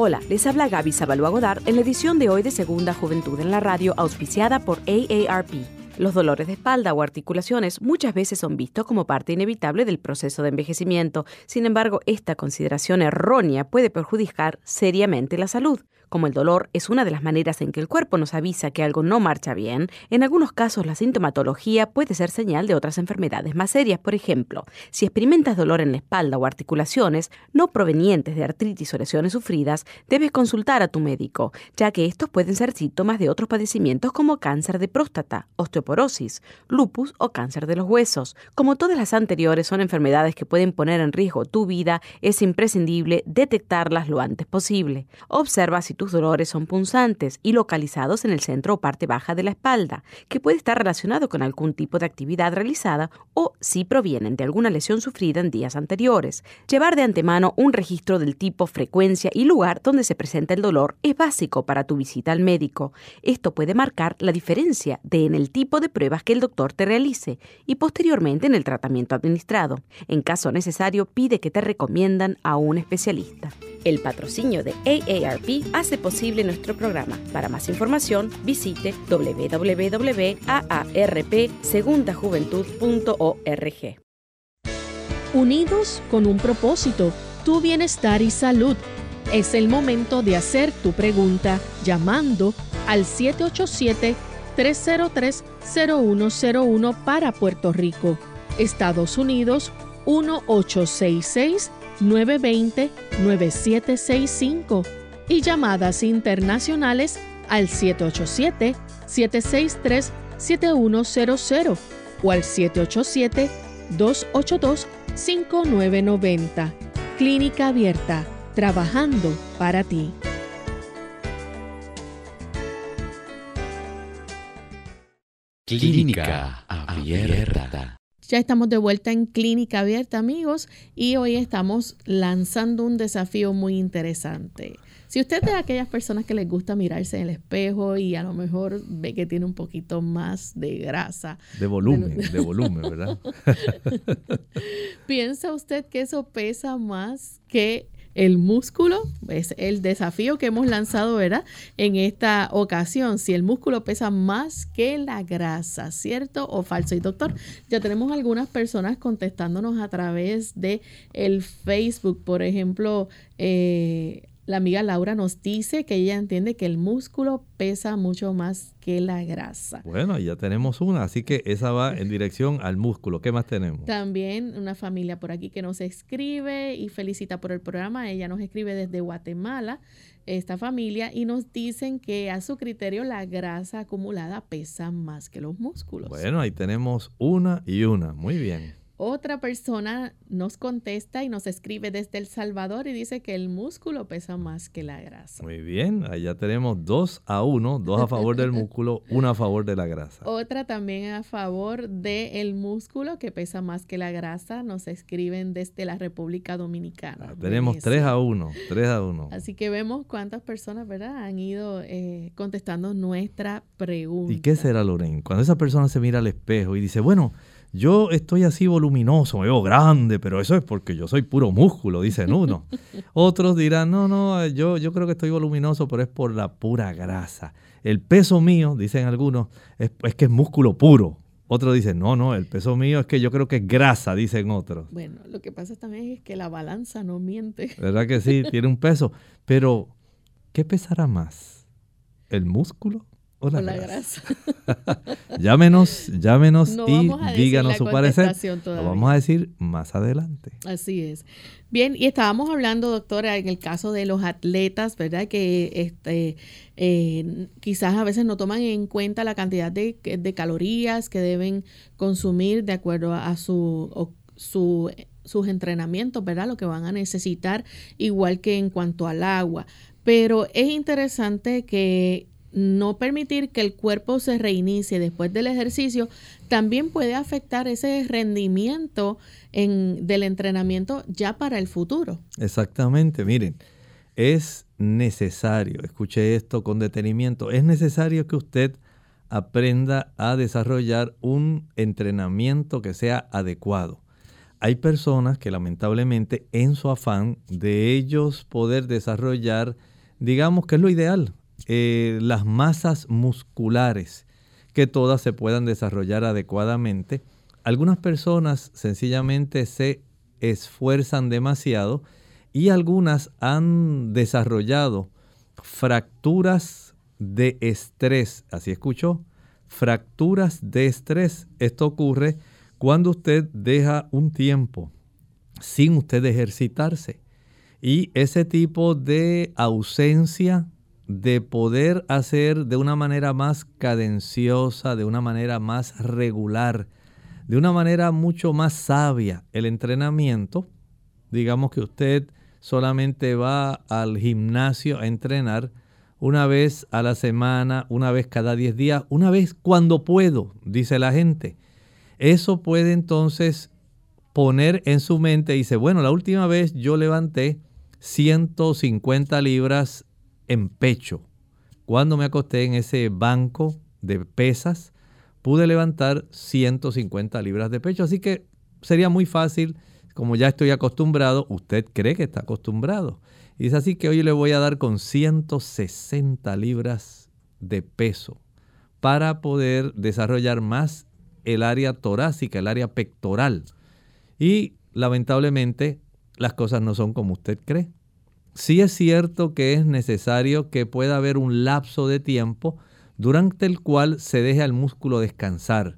Hola, les habla Gaby Zabalúa Godard en la edición de hoy de Segunda Juventud en la Radio, auspiciada por AARP. Los dolores de espalda o articulaciones muchas veces son vistos como parte inevitable del proceso de envejecimiento. Sin embargo, esta consideración errónea puede perjudicar seriamente la salud. Como el dolor es una de las maneras en que el cuerpo nos avisa que algo no marcha bien, en algunos casos la sintomatología puede ser señal de otras enfermedades más serias. Por ejemplo, si experimentas dolor en la espalda o articulaciones no provenientes de artritis o lesiones sufridas, debes consultar a tu médico, ya que estos pueden ser síntomas de otros padecimientos como cáncer de próstata, osteoporosis, lupus o cáncer de los huesos. Como todas las anteriores son enfermedades que pueden poner en riesgo tu vida, es imprescindible detectarlas lo antes posible. Observa si tus dolores son punzantes y localizados en el centro o parte baja de la espalda, que puede estar relacionado con algún tipo de actividad realizada o si provienen de alguna lesión sufrida en días anteriores. Llevar de antemano un registro del tipo, frecuencia y lugar donde se presenta el dolor es básico para tu visita al médico. Esto puede marcar la diferencia de en el tipo de pruebas que el doctor te realice y posteriormente en el tratamiento administrado. En caso necesario, pide que te recomiendan a un especialista. El patrocinio de AARP hace posible nuestro programa. Para más información, visite www.aarpsegundajuventud.org. Unidos con un propósito, tu bienestar y salud. Es el momento de hacer tu pregunta llamando al 787 303-0101 para Puerto Rico. Estados Unidos 1866-920-9765 y llamadas internacionales al 787-763-7100 o al 787-282-5990. Clínica Abierta, trabajando para ti. Clínica Abierta. Ya estamos de vuelta en Clínica Abierta, amigos, y hoy estamos lanzando un desafío muy interesante. Si usted es de aquellas personas que les gusta mirarse en el espejo y a lo mejor ve que tiene un poquito más de grasa. De volumen, de, volumen, ¿verdad? (laughs) ¿Piensa usted que eso pesa más que el músculo, es el desafío que hemos lanzado, ¿verdad? En esta ocasión, si el músculo pesa más que la grasa, ¿cierto o falso? Y doctor, ya tenemos algunas personas contestándonos a través de el Facebook, por ejemplo, eh, la amiga Laura nos dice que ella entiende que el músculo pesa mucho más que la grasa. Bueno, ya tenemos una, así que esa va en dirección al músculo. ¿Qué más tenemos? También una familia por aquí que nos escribe y felicita por el programa. Ella nos escribe desde Guatemala, esta familia, y nos dicen que a su criterio la grasa acumulada pesa más que los músculos. Bueno, ahí tenemos una y una. Muy bien. Otra persona nos contesta y nos escribe desde El Salvador y dice que el músculo pesa más que la grasa. Muy bien, allá tenemos dos a uno, dos a favor del (laughs) músculo, uno a favor de la grasa. Otra también a favor del músculo que pesa más que la grasa, nos escriben desde la República Dominicana. Ah, tenemos tres a uno, tres a uno. Así que vemos cuántas personas, ¿verdad?, han ido eh, contestando nuestra pregunta. ¿Y qué será, Lorraine? Cuando esa persona se mira al espejo y dice, bueno, yo estoy así voluminoso, me veo grande, pero eso es porque yo soy puro músculo, dicen (laughs) uno. Otros dirán, no, no, yo, yo creo que estoy voluminoso, pero es por la pura grasa. El peso mío, dicen algunos, es, que es músculo puro. Otros dicen, no, no, el peso mío es que yo creo que es grasa, dicen otros. Bueno, lo que pasa también es que la balanza no miente. ¿Verdad que sí? Tiene un peso. Pero, ¿qué pesará más? ¿El músculo o la, grasa. (laughs) llámenos, llámenos y díganos su parecer. Lo vamos a decir más adelante. Así es. Bien, y estábamos hablando, doctora, en el caso de los atletas, ¿verdad? Que este, eh, quizás a veces no toman en cuenta la cantidad de, de, calorías que deben consumir de acuerdo a su, su sus entrenamientos, ¿verdad? Lo que van a necesitar, igual que en cuanto al agua. Pero es interesante que no permitir que el cuerpo se reinicie después del ejercicio también puede afectar ese rendimiento en, del entrenamiento ya para el futuro. Exactamente, miren, es necesario, escuche esto con detenimiento, es necesario que usted aprenda a desarrollar un entrenamiento que sea adecuado. Hay personas que lamentablemente en su afán de ellos poder desarrollar, digamos que es lo ideal, eh, las masas musculares, que todas se puedan desarrollar adecuadamente. Algunas personas sencillamente se esfuerzan demasiado y algunas han desarrollado fracturas de estrés. ¿Así escuchó? Fracturas de estrés. Esto ocurre cuando usted deja un tiempo sin usted ejercitarse. Y ese tipo de ausencia de poder hacer de una manera más cadenciosa, de una manera más regular, de una manera mucho más sabia el entrenamiento. Digamos que usted solamente va al gimnasio a entrenar una vez a la semana, una vez cada 10 días, una vez cuando puedo, dice la gente. Eso puede entonces poner en su mente, dice, bueno, la última vez yo levanté 150 libras en pecho. Cuando me acosté en ese banco de pesas, pude levantar 150 libras de pecho. Así que sería muy fácil, como ya estoy acostumbrado, usted cree que está acostumbrado. Y es así que hoy le voy a dar con 160 libras de peso para poder desarrollar más el área torácica, el área pectoral. Y lamentablemente las cosas no son como usted cree. Sí es cierto que es necesario que pueda haber un lapso de tiempo durante el cual se deja el músculo descansar.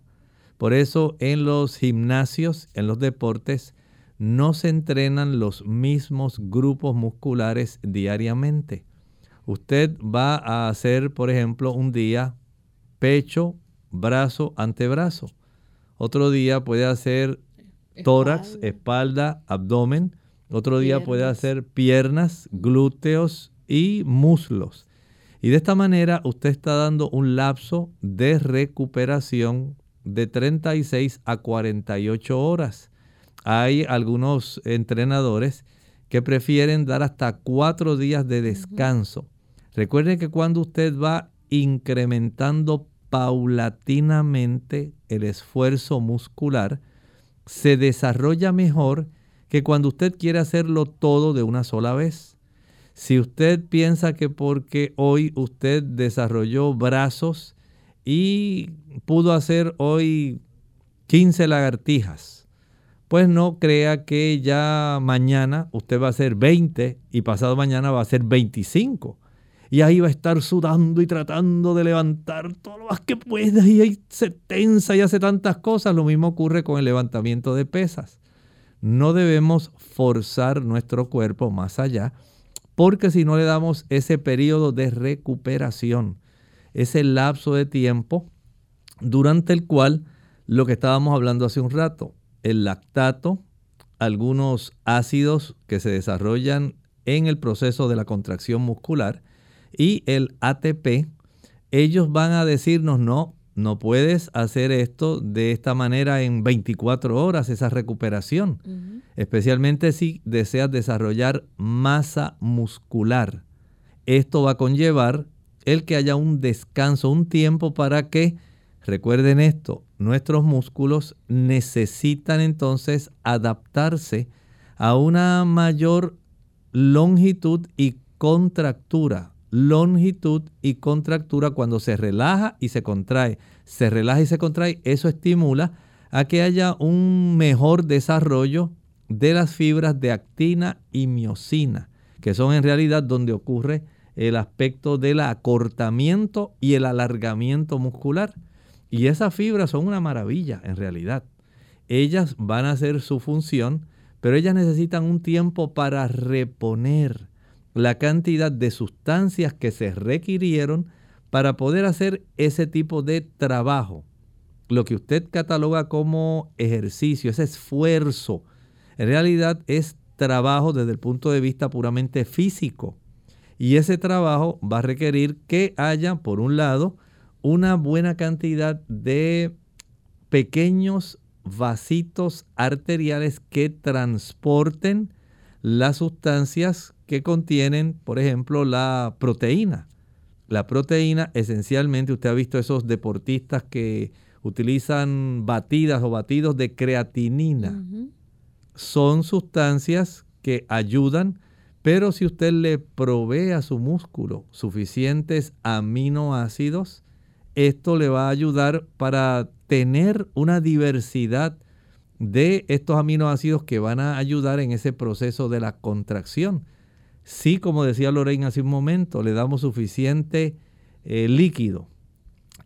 Por eso en los gimnasios, en los deportes, no se entrenan los mismos grupos musculares diariamente. Usted va a hacer, por ejemplo, un día pecho, brazo, antebrazo. Otro día puede hacer tórax, espalda, abdomen. Otro día puede hacer piernas, glúteos y muslos. Y de esta manera usted está dando un lapso de recuperación de 36 a 48 horas. Hay algunos entrenadores que prefieren dar hasta cuatro días de descanso. Recuerden que cuando usted va incrementando paulatinamente el esfuerzo muscular, se desarrolla mejor que cuando usted quiere hacerlo todo de una sola vez. Si usted piensa que porque hoy usted desarrolló brazos y pudo hacer hoy 15 lagartijas, pues no crea que ya mañana usted va a hacer 20 y pasado mañana va a hacer 25 y ahí va a estar sudando y tratando de levantar todo lo más que pueda y ahí se tensa y hace tantas cosas. Lo mismo ocurre con el levantamiento de pesas. No debemos forzar nuestro cuerpo más allá porque si no le damos ese periodo de recuperación, ese lapso de tiempo durante el cual lo que estábamos hablando hace un rato, el lactato, algunos ácidos que se desarrollan en el proceso de la contracción muscular, y el ATP, ellos van a decirnos, no, no puedes hacer esto de esta manera en 24 horas, esa recuperación, especialmente si deseas desarrollar masa muscular. Esto va a conllevar el que haya un descanso, un tiempo para que, recuerden esto, nuestros músculos necesitan entonces adaptarse a una mayor longitud y contractura longitud y contractura cuando se relaja y se contrae. Se relaja y se contrae, eso estimula a que haya un mejor desarrollo de las fibras de actina y miocina, que son en realidad donde ocurre el aspecto del acortamiento y el alargamiento muscular. Y esas fibras son una maravilla en realidad. Ellas van a hacer su función, pero ellas necesitan un tiempo para reponer la cantidad de sustancias que se requirieron para poder hacer ese tipo de trabajo. Lo que usted cataloga como ejercicio, ese esfuerzo, en realidad es trabajo desde el punto de vista puramente físico. Y ese trabajo va a requerir que haya, por un lado, una buena cantidad de pequeños vasitos arteriales que transporten las sustancias que contienen, por ejemplo, la proteína. La proteína, esencialmente, usted ha visto esos deportistas que utilizan batidas o batidos de creatinina. Son sustancias que ayudan, pero si usted le provee a su músculo suficientes aminoácidos, esto le va a ayudar para tener una diversidad de estos aminoácidos que van a ayudar en ese proceso de la contracción. Si, como decía Lorraine hace un momento, le damos suficiente eh, líquido,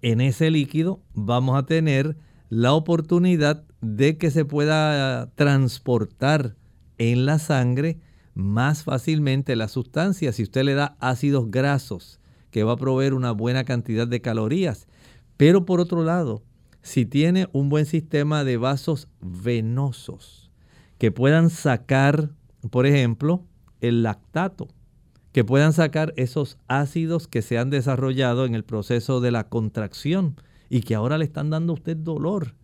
en ese líquido vamos a tener la oportunidad de que se pueda transportar en la sangre más fácilmente la sustancia. Si usted le da ácidos grasos, que va a proveer una buena cantidad de calorías. Pero por otro lado, si tiene un buen sistema de vasos venosos que puedan sacar, por ejemplo, el lactato, que puedan sacar esos ácidos que se han desarrollado en el proceso de la contracción y que ahora le están dando a usted dolor.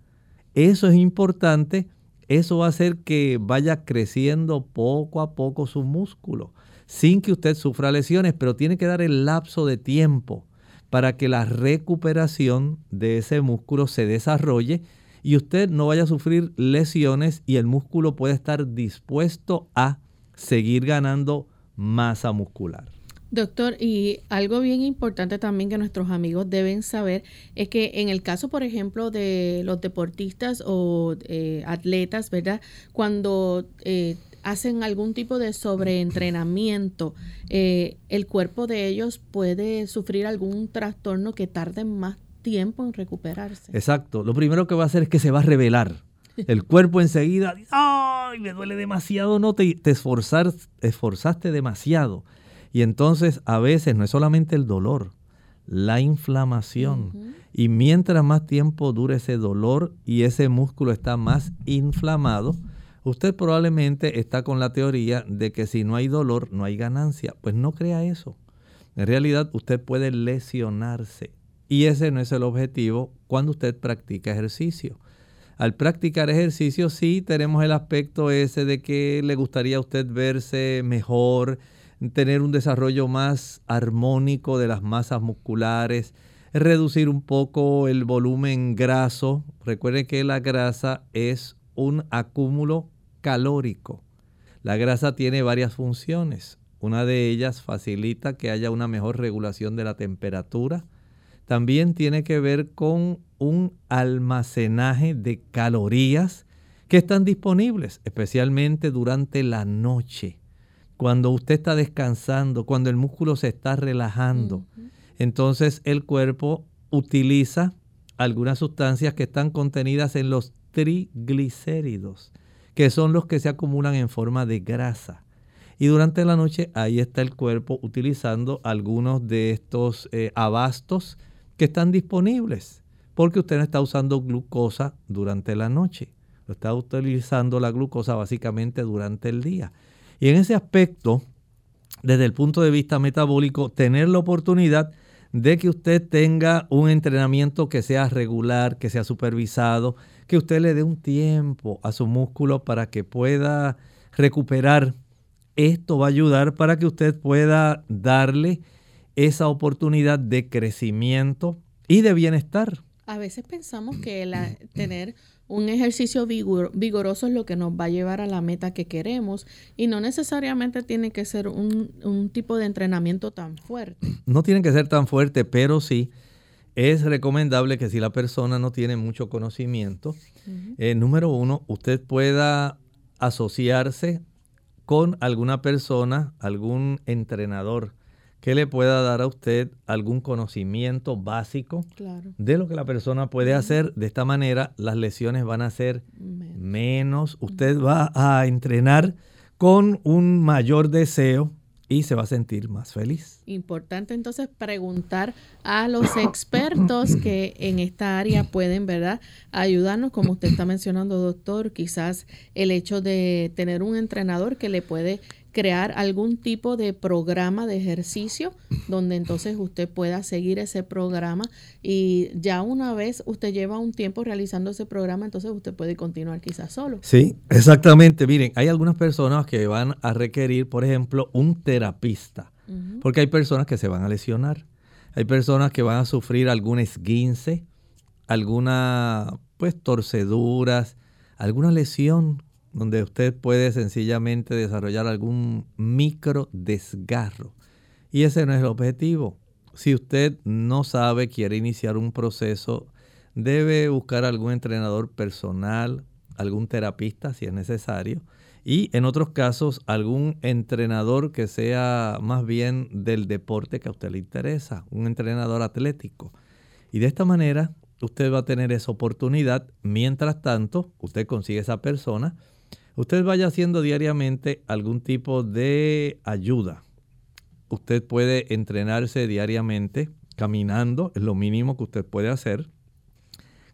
Eso es importante, eso va a hacer que vaya creciendo poco a poco su músculo, sin que usted sufra lesiones, pero tiene que dar el lapso de tiempo para que la recuperación de ese músculo se desarrolle y usted no vaya a sufrir lesiones y el músculo pueda estar dispuesto a seguir ganando masa muscular. Doctor, y algo bien importante también que nuestros amigos deben saber es que en el caso, por ejemplo, de los deportistas o eh, atletas, ¿verdad? Cuando eh, hacen algún tipo de sobreentrenamiento, eh, el cuerpo de ellos puede sufrir algún trastorno que tarde más tiempo en recuperarse. Exacto. Lo primero que va a hacer es que se va a revelar. El cuerpo enseguida, ¡ay! Me duele demasiado, no te, te esforzar, esforzaste demasiado. Y entonces a veces no es solamente el dolor, la inflamación. Y mientras más tiempo dure ese dolor y ese músculo está más inflamado, usted probablemente está con la teoría de que si no hay dolor, no hay ganancia. Pues no crea eso. En realidad usted puede lesionarse. Y ese no es el objetivo cuando usted practica ejercicio. Al practicar ejercicio sí tenemos el aspecto ese de que le gustaría a usted verse mejor, tener un desarrollo más armónico de las masas musculares, reducir un poco el volumen graso. Recuerden que la grasa es un acúmulo calórico. La grasa tiene varias funciones. Una de ellas facilita que haya una mejor regulación de la temperatura. También tiene que ver con un almacenaje de calorías que están disponibles, especialmente durante la noche cuando usted está descansando, cuando el músculo se está relajando, entonces el cuerpo utiliza algunas sustancias que están contenidas en los triglicéridos, que son los que se acumulan en forma de grasa. Y durante la noche ahí está el cuerpo utilizando algunos de estos eh, abastos que están disponibles, porque usted no está usando glucosa durante la noche, está utilizando la glucosa básicamente durante el día. Y en ese aspecto, desde el punto de vista metabólico, tener la oportunidad de que usted tenga un entrenamiento que sea regular, que sea supervisado, que usted le dé un tiempo a su músculo para que pueda recuperar. Esto va a ayudar para que usted pueda darle esa oportunidad de crecimiento y de bienestar. A veces pensamos que la, tener un ejercicio vigoroso es lo que nos va a llevar a la meta que queremos y no necesariamente tiene que ser un, tipo de entrenamiento tan fuerte. No tiene que ser tan fuerte, pero sí es recomendable que si la persona no tiene mucho conocimiento, eh, número uno, usted pueda asociarse con alguna persona, algún entrenador que le pueda dar a usted algún conocimiento básico de lo que la persona puede hacer. De esta manera las lesiones van a ser menos. Usted va a entrenar con un mayor deseo y se va a sentir más feliz. Importante entonces preguntar a los (coughs) expertos que en esta área pueden, ¿verdad?, ayudarnos, como usted está mencionando, doctor, quizás el hecho de tener un entrenador que le puede crear algún tipo de programa de ejercicio donde entonces usted pueda seguir ese programa y ya una vez usted lleva un tiempo realizando ese programa, entonces usted puede continuar quizás solo. Sí, exactamente. Miren, hay algunas personas que van a requerir, por ejemplo, un terapista, porque hay personas que se van a lesionar, hay personas que van a sufrir algún esguince, alguna pues torceduras, alguna lesión donde usted puede sencillamente desarrollar algún micro desgarro. Y ese no es el objetivo. Si usted no sabe, quiere iniciar un proceso, debe buscar algún entrenador personal, algún terapista si es necesario, y en otros casos algún entrenador que sea más bien del deporte que a usted le interesa, un entrenador atlético. Y de esta manera usted va a tener esa oportunidad. Mientras tanto, usted consigue esa persona usted vaya haciendo diariamente algún tipo de ayuda. Usted puede entrenarse diariamente caminando, es lo mínimo que usted puede hacer.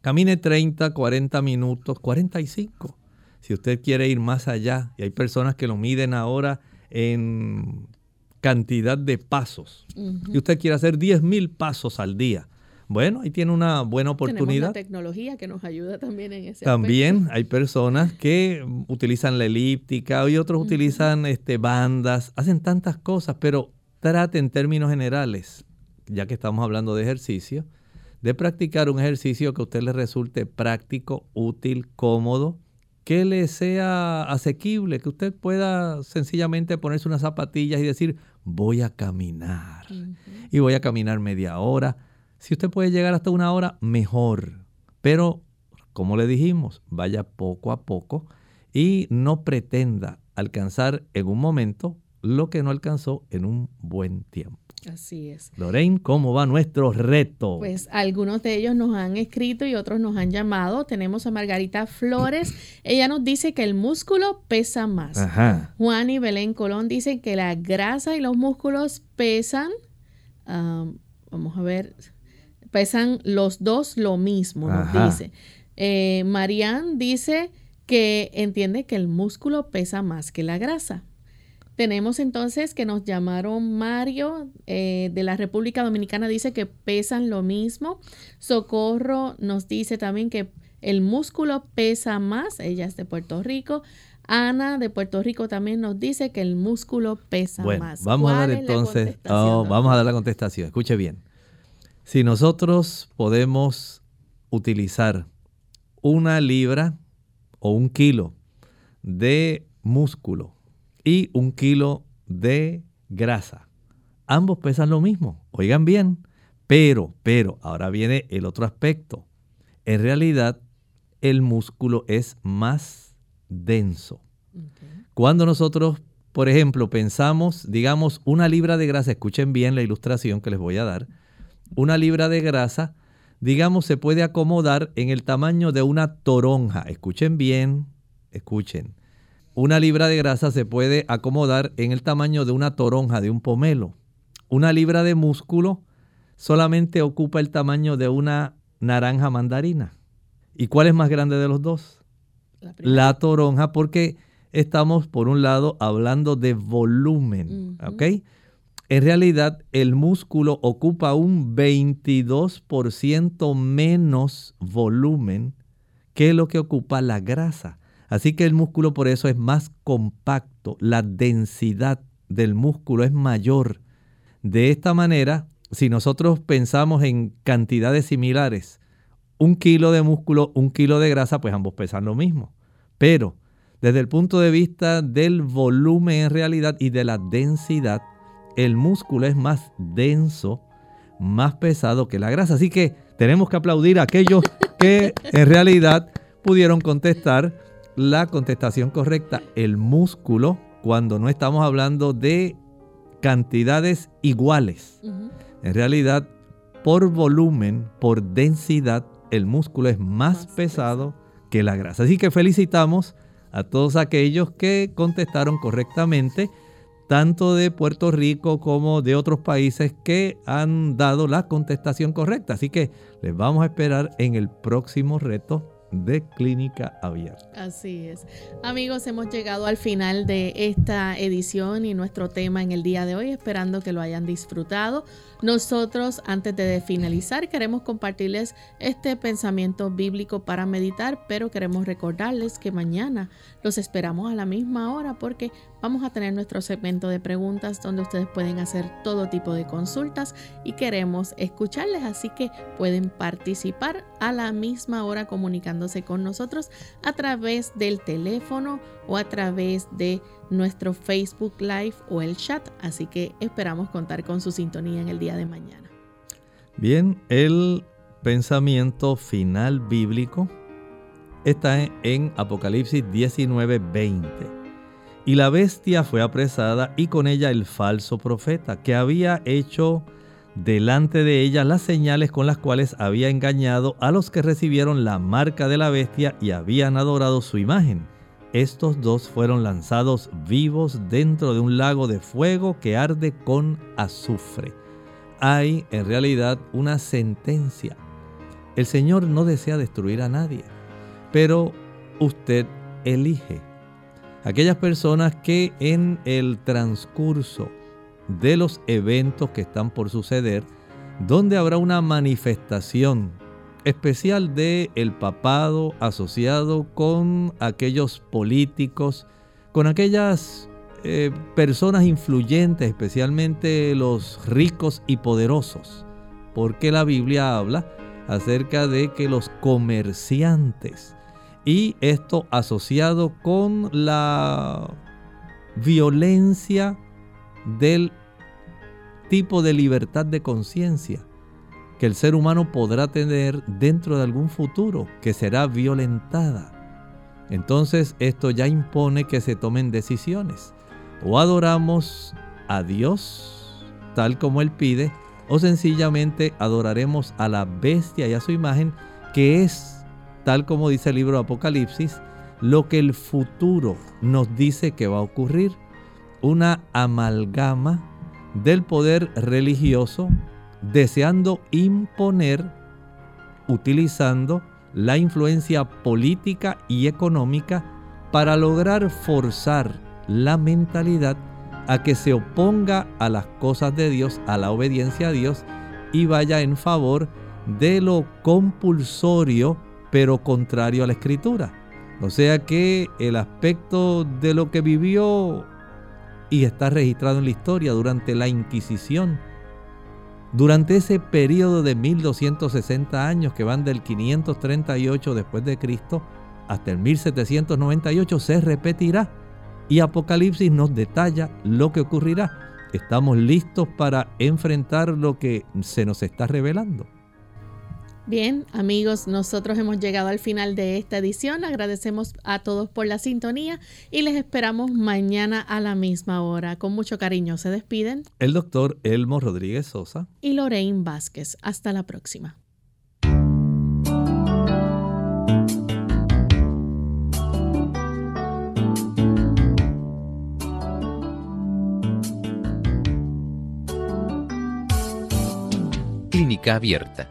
Camine 30, 40 minutos, 45. Si usted quiere ir más allá, y hay personas que lo miden ahora en cantidad de pasos, y usted quiere hacer 10 mil pasos al día, bueno, ahí tiene una buena oportunidad. Tenemos la tecnología que nos ayuda también en ese También hay personas que utilizan la elíptica y otros utilizan este, bandas, hacen tantas cosas, pero trate en términos generales, ya que estamos hablando de ejercicio, de practicar un ejercicio que a usted le resulte práctico, útil, cómodo, que le sea asequible, que usted pueda sencillamente ponerse unas zapatillas y decir, voy a caminar. Y voy a caminar media hora si usted puede llegar hasta una hora, mejor. Pero, como le dijimos, vaya poco a poco y no pretenda alcanzar en un momento lo que no alcanzó en un buen tiempo. Así es. Lorraine, ¿cómo va nuestro reto? Pues algunos de ellos nos han escrito y otros nos han llamado. Tenemos a Margarita Flores. (clears throat) Ella nos dice que el músculo pesa más. Ajá. Juan y Belén Colón dicen que la grasa y los músculos pesan. um, vamos a ver. Pesan los dos lo mismo, nos Ajá. dice. Eh, Marianne dice que entiende que el músculo pesa más que la grasa. Tenemos entonces que nos llamaron Mario eh, de la República Dominicana, dice que pesan lo mismo. Socorro nos dice también que el músculo pesa más, ella es de Puerto Rico. Ana de Puerto Rico también nos dice que el músculo pesa Bueno, más. vamos a ¿Cuál dar entonces, oh, vamos a dar la contestación. Escuche bien. Si nosotros podemos utilizar una libra o un kilo de músculo y un kilo de grasa, ambos pesan lo mismo. Oigan bien, pero, pero, ahora viene el otro aspecto. En realidad, el músculo es más denso. Cuando nosotros, por ejemplo, pensamos, digamos, una libra de grasa, escuchen bien la ilustración que les voy a dar, una libra de grasa, digamos, se puede acomodar en el tamaño de una toronja. Escuchen bien, escuchen. Una libra de grasa se puede acomodar en el tamaño de una toronja, de un pomelo. Una libra de músculo solamente ocupa el tamaño de una naranja mandarina. ¿Y cuál es más grande de los dos? La toronja porque estamos por un lado hablando de volumen. ¿ok? En realidad el músculo ocupa un 22% menos volumen que lo que ocupa la grasa. Así que el músculo por eso es más compacto, la densidad del músculo es mayor. De esta manera, si nosotros pensamos en cantidades similares, un kilo de músculo, un kilo de grasa, pues ambos pesan lo mismo. Pero desde el punto de vista del volumen en realidad y de la densidad, el músculo es más denso, más pesado que la grasa. Así que tenemos que aplaudir a aquellos que en realidad pudieron contestar la contestación correcta. El músculo, cuando no estamos hablando de cantidades iguales, en realidad, por volumen, por densidad, el músculo es más, Más pesado que la grasa. Así que felicitamos a todos aquellos que contestaron correctamente, tanto de Puerto Rico como de otros países que han dado la contestación correcta. Así que les vamos a esperar en el próximo reto de clínica abierta. Así es. Amigos, hemos llegado al final de esta edición y nuestro tema en el día de hoy, esperando que lo hayan disfrutado. Nosotros, antes de finalizar, queremos compartirles este pensamiento bíblico para meditar, pero queremos recordarles que mañana los esperamos a la misma hora porque vamos a tener nuestro segmento de preguntas donde ustedes pueden hacer todo tipo de consultas y queremos escucharles, así que pueden participar a la misma hora comunicándose con nosotros a través del teléfono o a través de nuestro Facebook Live o el chat. Así que esperamos contar con su sintonía en el día de mañana. Bien, el pensamiento final bíblico está en- Apocalipsis 19:20. Y la bestia fue apresada y con ella el falso profeta, que había hecho delante de ella las señales con las cuales había engañado a los que recibieron la marca de la bestia y habían adorado su imagen. Estos dos fueron lanzados vivos dentro de un lago de fuego que arde con azufre. Hay en realidad una sentencia. El Señor no desea destruir a nadie, pero usted elige. Aquellas personas que en el transcurso de los eventos que están por suceder, donde habrá una manifestación especial de el papado asociado con aquellos políticos, con aquellas eh, personas influyentes, especialmente los ricos y poderosos, porque la Biblia habla acerca de que los comerciantes y esto asociado con la violencia del tipo de libertad de conciencia que el ser humano podrá tener dentro de algún futuro, que será violentada. entonces esto ya impone que se tomen decisiones. O adoramos a Dios tal como Él pide, o sencillamente adoraremos a la bestia y a su imagen, que es, tal como dice el libro de Apocalipsis, lo que el futuro nos dice que va a ocurrir. Una amalgama del poder religioso deseando imponer, utilizando la influencia política y económica para lograr forzar la mentalidad a que se oponga a las cosas de Dios, a la obediencia a Dios y vaya en favor de lo compulsorio pero contrario a la escritura. O sea que el aspecto de lo que vivió y está registrado en la historia durante la Inquisición, durante ese periodo de 1260 años que van del 538 después de Cristo hasta el 1798 se repetirá y Apocalipsis nos detalla lo que ocurrirá. Estamos listos para enfrentar lo que se nos está revelando. Bien, amigos, nosotros hemos llegado al final de esta edición. Agradecemos a todos por la sintonía y les esperamos mañana a la misma hora. Con mucho cariño se despiden el doctor Elmo Rodríguez Sosa y Lorraine Vázquez. Hasta la próxima. Clínica Abierta.